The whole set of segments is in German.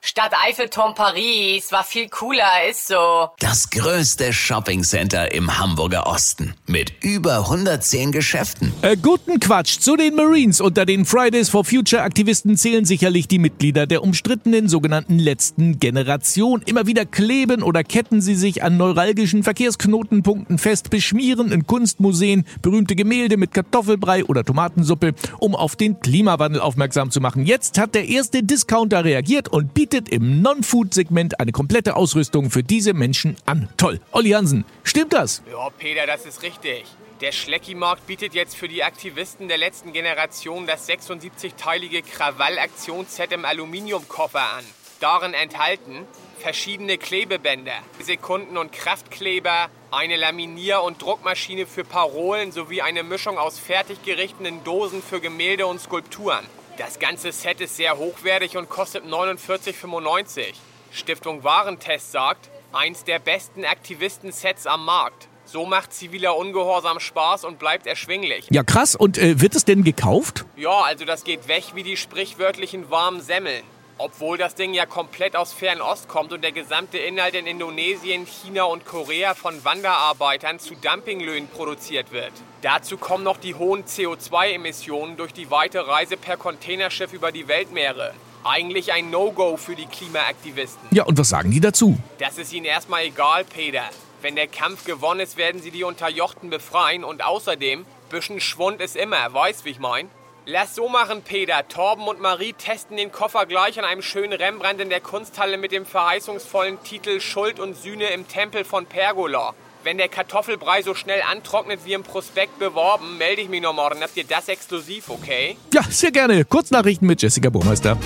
Stadt Eiffelturm Paris war viel cooler, ist so. Das größte Shoppingcenter im Hamburger Osten mit über 110 Geschäften. Äh, guten Quatsch. Zu den Marines unter den Fridays for Future Aktivisten zählen sicherlich die Mitglieder der umstrittenen sogenannten letzten Generation. Immer wieder kleben oder ketten sie sich an neuralgischen Verkehrsknotenpunkten fest, beschmieren in Kunstmuseen berühmte Gemälde mit Kartoffelbrei oder Tomatensuppe, um auf den Klimawandel aufmerksam zu machen. Jetzt hat der erste Discounter reagiert und bietet bietet im Non-Food-Segment eine komplette Ausrüstung für diese Menschen an. Toll. Olli Hansen, stimmt das? Ja, Peter, das ist richtig. Der Schlecki-Markt bietet jetzt für die Aktivisten der letzten Generation das 76-teilige Krawall-Aktionsset im Aluminiumkoffer an. Darin enthalten verschiedene Klebebänder, Sekunden- und Kraftkleber, eine Laminier- und Druckmaschine für Parolen sowie eine Mischung aus fertig gerichteten Dosen für Gemälde und Skulpturen. Das ganze Set ist sehr hochwertig und kostet 49,95. Stiftung Warentest sagt, eins der besten Aktivisten-Sets am Markt. So macht ziviler Ungehorsam Spaß und bleibt erschwinglich. Ja, krass. Und äh, wird es denn gekauft? Ja, also das geht weg wie die sprichwörtlichen warmen Semmeln. Obwohl das Ding ja komplett aus Fernost kommt und der gesamte Inhalt in Indonesien, China und Korea von Wanderarbeitern zu Dumpinglöhnen produziert wird. Dazu kommen noch die hohen CO2-Emissionen durch die weite Reise per Containerschiff über die Weltmeere. Eigentlich ein No-Go für die Klimaaktivisten. Ja, und was sagen die dazu? Das ist ihnen erstmal egal, Peter. Wenn der Kampf gewonnen ist, werden sie die Unterjochten befreien und außerdem, bisschen Schwund ist immer, weißt wie ich mein? Lass so machen, Peter. Torben und Marie testen den Koffer gleich an einem schönen Rembrandt in der Kunsthalle mit dem verheißungsvollen Titel Schuld und Sühne im Tempel von Pergola. Wenn der Kartoffelbrei so schnell antrocknet wie im Prospekt beworben, melde ich mich noch morgen. Habt ihr das exklusiv, okay? Ja, sehr gerne. Kurznachrichten mit Jessica Burmeister.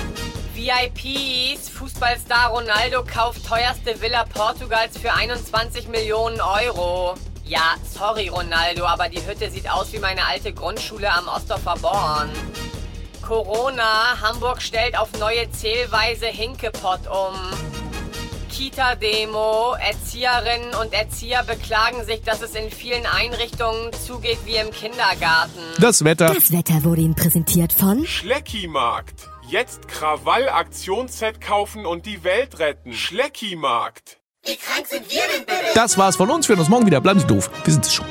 VIPs, Fußballstar Ronaldo kauft teuerste Villa Portugals für 21 Millionen Euro. Ja, sorry Ronaldo, aber die Hütte sieht aus wie meine alte Grundschule am Ostdorfer Born. Corona, Hamburg stellt auf neue Zählweise Hinkepott um. Kita-Demo, Erzieherinnen und Erzieher beklagen sich, dass es in vielen Einrichtungen zugeht wie im Kindergarten. Das Wetter. Das Wetter wurde Ihnen präsentiert von Schlecki-Markt. Jetzt Krawall-Aktionsset kaufen und die Welt retten. Schlecki-Markt. Das war's von uns. Wir hören uns morgen wieder. Bleiben Sie doof. Wir sind es schon.